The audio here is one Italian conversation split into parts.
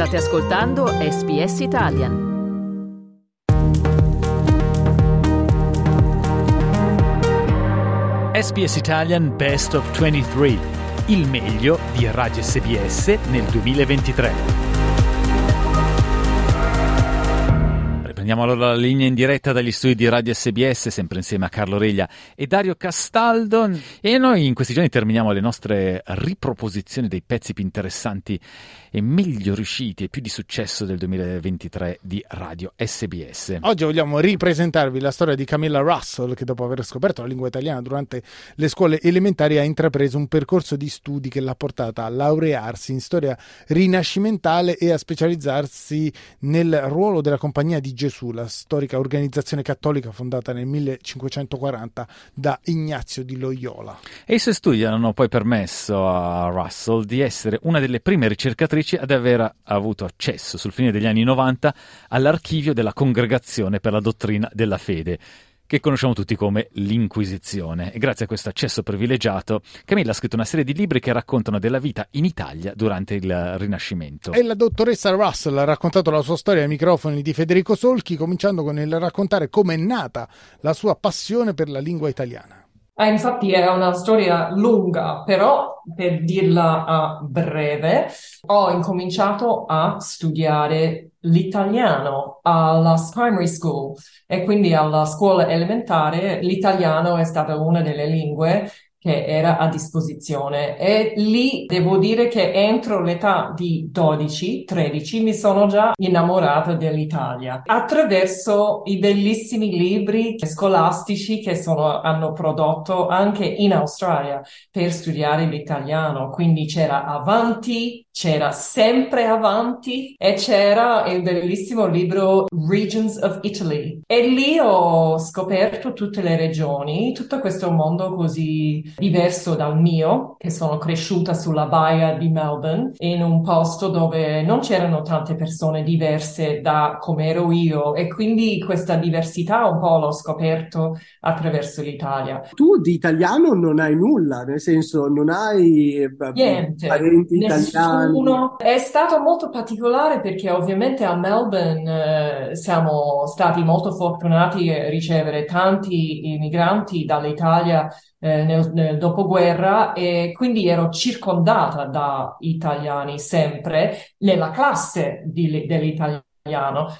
State ascoltando SBS Italian. SBS Italian Best of 23, il meglio di Radio SBS nel 2023. Prendiamo allora la linea in diretta dagli studi di Radio SBS, sempre insieme a Carlo Reglia e Dario Castaldo. E noi in questi giorni terminiamo le nostre riproposizioni dei pezzi più interessanti e meglio riusciti e più di successo del 2023 di Radio SBS. Oggi vogliamo ripresentarvi la storia di Camilla Russell, che dopo aver scoperto la lingua italiana durante le scuole elementari ha intrapreso un percorso di studi che l'ha portata a laurearsi in storia rinascimentale e a specializzarsi nel ruolo della Compagnia di Gesù, la storica organizzazione cattolica fondata nel 1540 da Ignazio di Loyola. E i suoi studi hanno poi permesso a Russell di essere una delle prime ricercatrici ad aver avuto accesso sul fine degli anni 90 all'archivio della Congregazione per la dottrina della fede che conosciamo tutti come l'Inquisizione. E grazie a questo accesso privilegiato, Camilla ha scritto una serie di libri che raccontano della vita in Italia durante il Rinascimento. E la dottoressa Russell ha raccontato la sua storia ai microfoni di Federico Solchi, cominciando con il raccontare come è nata la sua passione per la lingua italiana. Ah, infatti è una storia lunga, però per dirla uh, breve, ho incominciato a studiare l'italiano alla primary school e quindi alla scuola elementare. L'italiano è stata una delle lingue che era a disposizione e lì devo dire che entro l'età di 12-13 mi sono già innamorata dell'Italia attraverso i bellissimi libri scolastici che sono, hanno prodotto anche in Australia per studiare l'italiano. Quindi c'era Avanti, c'era sempre Avanti e c'era il bellissimo libro Regions of Italy. E lì ho scoperto tutte le regioni, tutto questo mondo così diverso dal mio, che sono cresciuta sulla baia di Melbourne, in un posto dove non c'erano tante persone diverse da come ero io e quindi questa diversità un po' l'ho scoperto attraverso l'Italia. Tu di italiano non hai nulla, nel senso non hai eh, Niente, parenti nessuno. Italiani. È stato molto particolare perché ovviamente a Melbourne eh, siamo stati molto fortunati a ricevere tanti immigranti dall'Italia eh, nel, nel dopoguerra e quindi ero circondata da italiani sempre nella classe di, dell'italiano.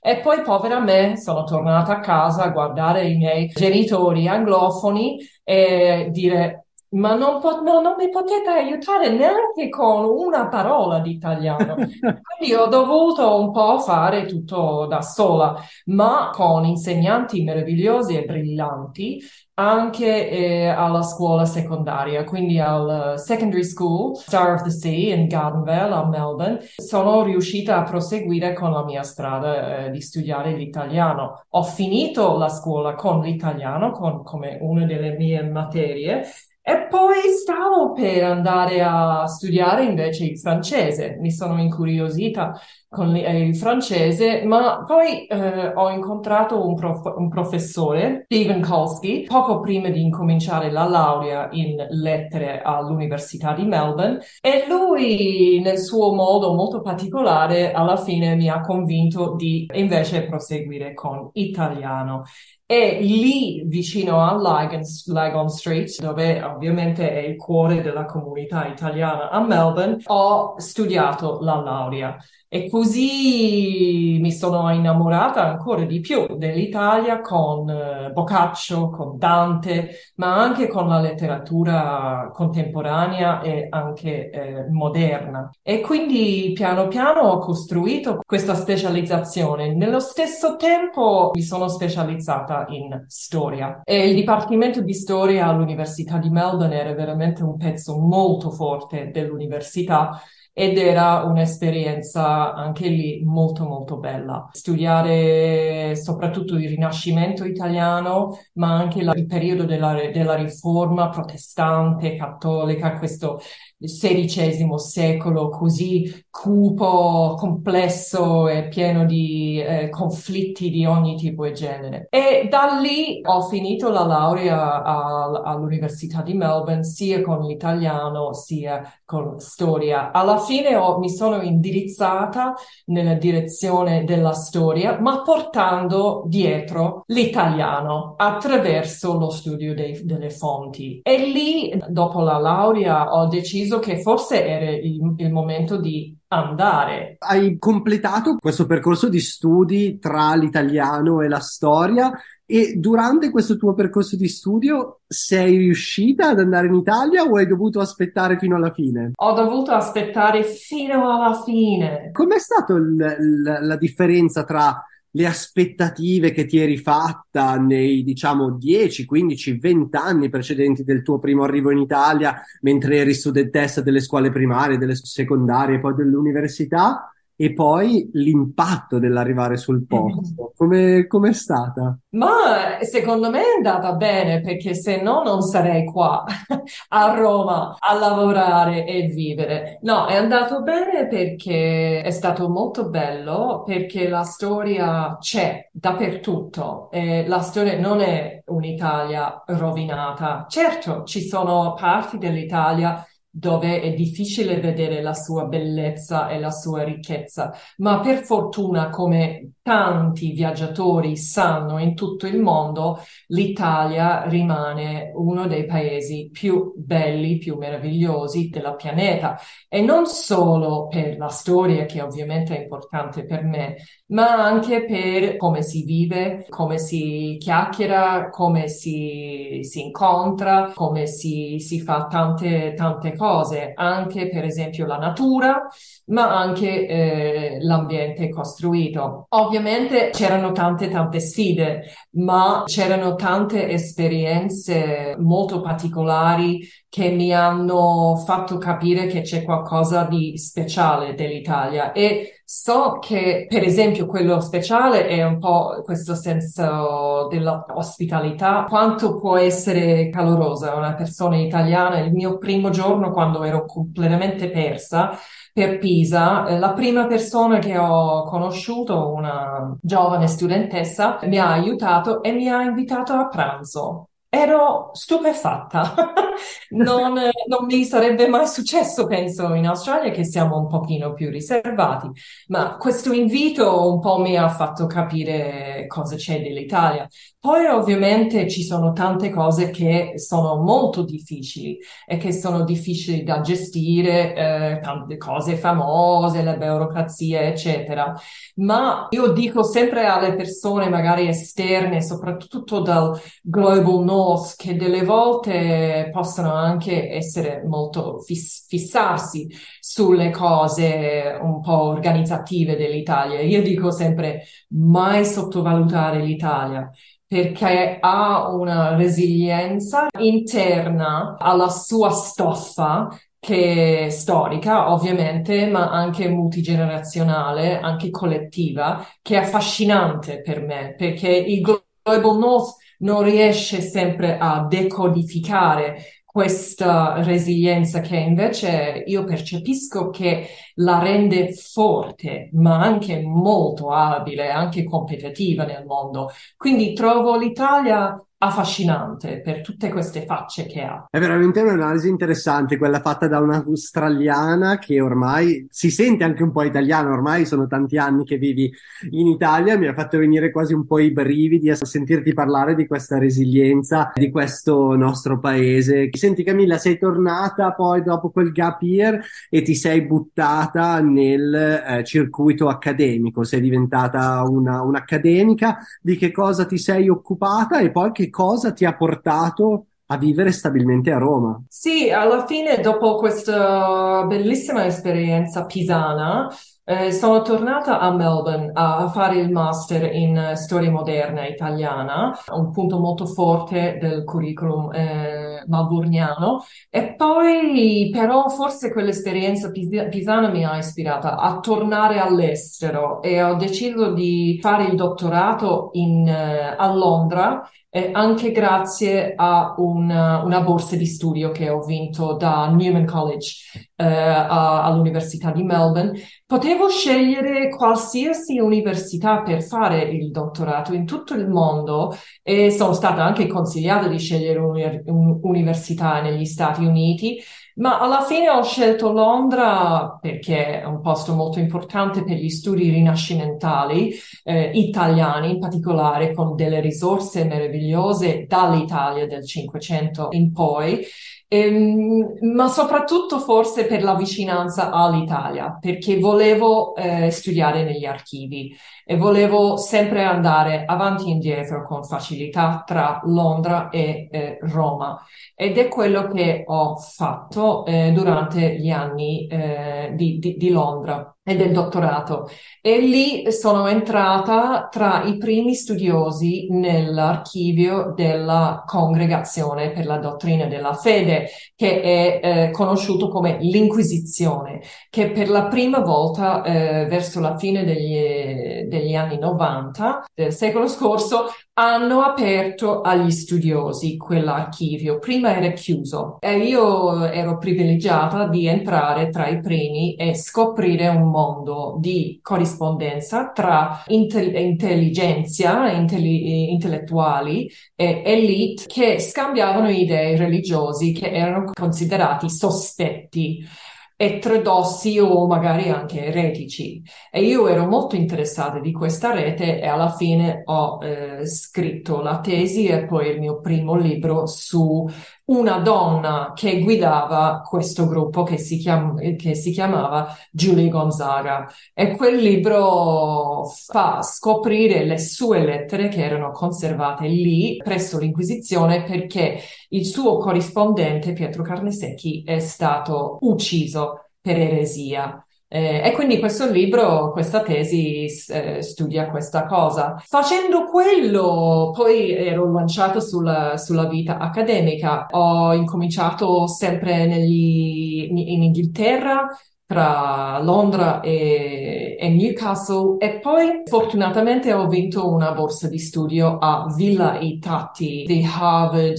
E poi, povera me, sono tornata a casa a guardare i miei genitori anglofoni e dire ma non, po- no, non mi potete aiutare neanche con una parola di italiano. Quindi ho dovuto un po' fare tutto da sola, ma con insegnanti meravigliosi e brillanti anche eh, alla scuola secondaria, quindi al secondary school, Star of the Sea in Gardenville a Melbourne, sono riuscita a proseguire con la mia strada eh, di studiare l'italiano. Ho finito la scuola con l'italiano con, come una delle mie materie e poi stavo per andare a studiare invece il francese, mi sono incuriosita con eh, il francese, ma poi eh, ho incontrato un, prof- un, professore, Steven Kolsky, poco prima di incominciare la laurea in lettere all'Università di Melbourne e lui nel suo modo molto particolare alla fine mi ha convinto di invece proseguire con italiano. E lì vicino a Lygon, Lygon Street, dove ovviamente è il cuore della comunità italiana a Melbourne, ho studiato la laurea. E così mi sono innamorata ancora di più dell'Italia con eh, Boccaccio, con Dante, ma anche con la letteratura contemporanea e anche eh, moderna. E quindi piano piano ho costruito questa specializzazione. Nello stesso tempo mi sono specializzata in storia. E il Dipartimento di Storia all'Università di Melbourne era veramente un pezzo molto forte dell'università ed era un'esperienza anche lì molto molto bella. Studiare soprattutto il Rinascimento italiano, ma anche la, il periodo della, della riforma protestante, cattolica, questo XVI secolo così cupo, complesso e pieno di eh, conflitti di ogni tipo e genere. E da lì ho finito la laurea a, all'Università di Melbourne sia con l'italiano sia con storia. Alla fine ho, mi sono indirizzata nella direzione della storia, ma portando dietro l'italiano attraverso lo studio dei, delle fonti. E lì, dopo la laurea, ho deciso che forse era il, il momento di andare. Hai completato questo percorso di studi tra l'italiano e la storia e durante questo tuo percorso di studio sei riuscita ad andare in Italia o hai dovuto aspettare fino alla fine? Ho dovuto aspettare fino alla fine. Com'è stata la differenza tra le aspettative che ti eri fatta nei, diciamo, 10, 15, 20 anni precedenti del tuo primo arrivo in Italia, mentre eri studentessa delle scuole primarie, delle secondarie poi dell'università, e poi l'impatto dell'arrivare sul mhm. posto. Come è stata? Ma secondo me è andata bene perché se no non sarei qua a Roma a lavorare e vivere. No, è andato bene perché è stato molto bello perché la storia c'è dappertutto e la storia non è un'Italia rovinata. Certo, ci sono parti dell'Italia dove è difficile vedere la sua bellezza e la sua ricchezza, ma per fortuna, come tanti viaggiatori sanno in tutto il mondo, l'Italia rimane uno dei paesi più belli, più meravigliosi della pianeta e non solo per la storia che ovviamente è importante per me, ma anche per come si vive, come si chiacchiera, come si, si incontra, come si, si fa tante, tante cose, anche per esempio la natura, ma anche eh, l'ambiente costruito. Ovviamente c'erano tante, tante sfide, ma c'erano tante esperienze molto particolari che mi hanno fatto capire che c'è qualcosa di speciale dell'Italia e so che per esempio quello speciale è un po' questo senso dell'ospitalità, quanto può essere calorosa una persona italiana. Il mio primo giorno quando ero completamente persa per Pisa, eh, la prima persona che ho conosciuto, una giovane studentessa, mi ha aiutato e mi ha invitato a pranzo ero stupefatta. non, non, mi sarebbe mai successo, penso, in Australia, che siamo un pochino più riservati, ma questo invito un po' mi ha fatto capire cosa c'è dell'Italia. Poi ovviamente ci sono tante cose che sono molto difficili e che sono difficili da gestire, eh, tante cose famose, la burocrazia, eccetera. Ma io dico sempre alle persone magari esterne, soprattutto dal Global North, che delle volte possono anche essere molto fiss- fissarsi sulle cose un po' organizzative dell'Italia. Io dico sempre mai sottovalutare l'Italia perché ha una resilienza interna alla sua stoffa che è storica, ovviamente, ma anche multigenerazionale, anche collettiva, che è affascinante per me, perché il Global North non riesce sempre a decodificare questa resilienza che invece io percepisco che la rende forte, ma anche molto abile, anche competitiva nel mondo. Quindi trovo l'Italia affascinante per tutte queste facce che ha. È veramente un'analisi interessante quella fatta da un'australiana che ormai si sente anche un po' italiana, ormai sono tanti anni che vivi in Italia, mi ha fatto venire quasi un po' i brividi a sentirti parlare di questa resilienza di questo nostro paese. Senti Camilla, sei tornata poi dopo quel gap year e ti sei buttata nel eh, circuito accademico, sei diventata una, un'accademica, di che cosa ti sei occupata e poi che cosa ti ha portato a vivere stabilmente a Roma. Sì, alla fine, dopo questa bellissima esperienza pisana, eh, sono tornata a Melbourne a fare il master in storia moderna italiana, un punto molto forte del curriculum eh, malburniano. E poi, però, forse quell'esperienza pis- pisana mi ha ispirata a tornare all'estero e ho deciso di fare il dottorato in, eh, a Londra eh, anche grazie a una, una, borsa di studio che ho vinto da Newman College eh, a, all'Università di Melbourne. Potevo scegliere qualsiasi università per fare il dottorato in tutto il mondo e sono stata anche consigliata di scegliere un'università negli Stati Uniti ma alla fine ho scelto Londra perché è un posto molto importante per gli studi rinascimentali eh, italiani, in particolare con delle risorse meravigliose dall'Italia del Cinquecento in poi. Ehm, ma soprattutto forse per la vicinanza all'Italia, perché volevo eh, studiare negli archivi e volevo sempre andare avanti e indietro con facilità tra Londra e eh, Roma. Ed è quello che ho fatto eh, durante gli anni eh, di, di, di Londra e del dottorato e lì sono entrata tra i primi studiosi nell'archivio della Congregazione per la dottrina della fede che è eh, conosciuto come l'Inquisizione che per la prima volta eh, verso la fine degli, degli anni 90 del secolo scorso hanno aperto agli studiosi quell'archivio. Prima era chiuso e io ero privilegiata di entrare tra i primi e scoprire un mondo di corrispondenza tra intel- intelligenza, intelli- intellettuali e elite che scambiavano idee religiose che erano considerati sospetti eterodossi o magari anche eretici. E io ero molto interessata di questa rete e alla fine ho eh, scritto la tesi e poi il mio primo libro su una donna che guidava questo gruppo che si, chiam- che si chiamava Julie Gonzaga e quel libro fa scoprire le sue lettere che erano conservate lì presso l'Inquisizione perché il suo corrispondente Pietro Carnesecchi è stato ucciso per eresia. Eh, e quindi questo libro, questa tesi eh, studia questa cosa. Facendo quello, poi ero lanciato sulla, sulla vita accademica. Ho incominciato sempre negli, in Inghilterra, tra Londra e, e, Newcastle e poi fortunatamente ho vinto una borsa di studio a Villa I Tatti di Harvard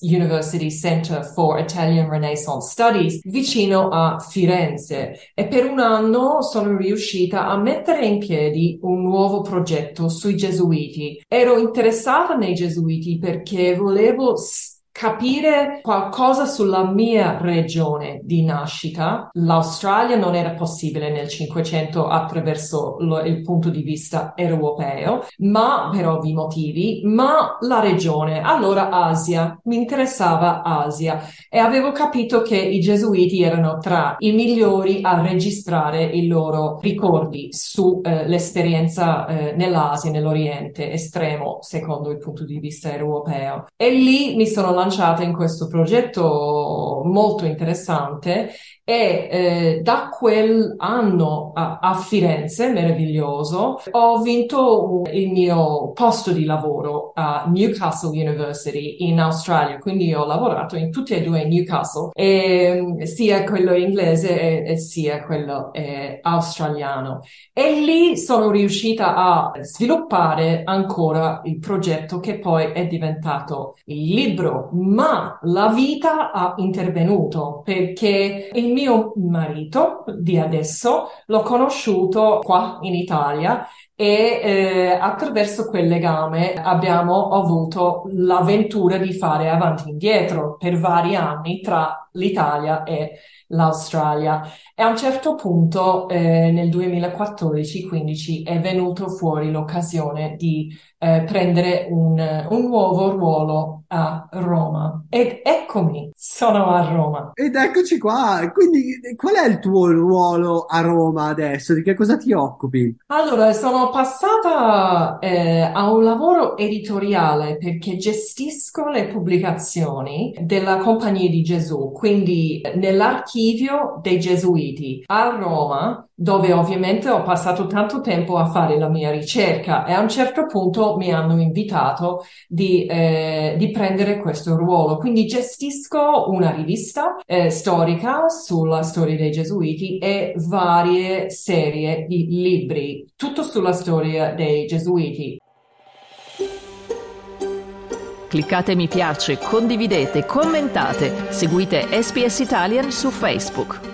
University Center for Italian Renaissance Studies vicino a Firenze e per un anno sono riuscita a mettere in piedi un nuovo progetto sui gesuiti. Ero interessata nei gesuiti perché volevo capire qualcosa sulla mia regione di nascita. L'Australia non era possibile nel Cinquecento attraverso lo, il punto di vista europeo, ma per ovvi motivi, ma la regione, allora Asia, mi interessava Asia e avevo capito che i gesuiti erano tra i migliori a registrare i loro ricordi sull'esperienza eh, eh, nell'Asia, nell'Oriente estremo, secondo il punto di vista europeo. E lì mi sono lanciata in questo progetto molto interessante e eh, da quel anno a, a, Firenze, meraviglioso, ho vinto il mio posto di lavoro a Newcastle University in Australia, quindi ho lavorato in tutti e due Newcastle, e, sia quello inglese e, e sia quello eh, australiano. E lì sono riuscita a sviluppare ancora il progetto che poi è diventato il libro, ma la vita ha intervenuto perché il mio marito di adesso l'ho conosciuto qua in Italia e eh, attraverso quel legame abbiamo avuto l'avventura di fare avanti e indietro per vari anni tra l'Italia e l'Australia e a un certo punto eh, nel 2014-15 è venuto fuori l'occasione di eh, prendere un, un, nuovo ruolo a Roma. Ed eccomi, sono a Roma. Ed eccoci qua. Quindi, qual è il tuo ruolo a Roma adesso? Di che cosa ti occupi? Allora, sono passata eh, a un lavoro editoriale perché gestisco le pubblicazioni della Compagnia di Gesù, quindi nell'archivio dei Gesuiti a Roma dove ovviamente ho passato tanto tempo a fare la mia ricerca e a un certo punto mi hanno invitato di, eh, di prendere questo ruolo. Quindi gestisco una rivista eh, storica sulla storia dei Gesuiti e varie serie di libri, tutto sulla storia dei Gesuiti. Cliccate mi piace, condividete, commentate, seguite SPS Italian su Facebook.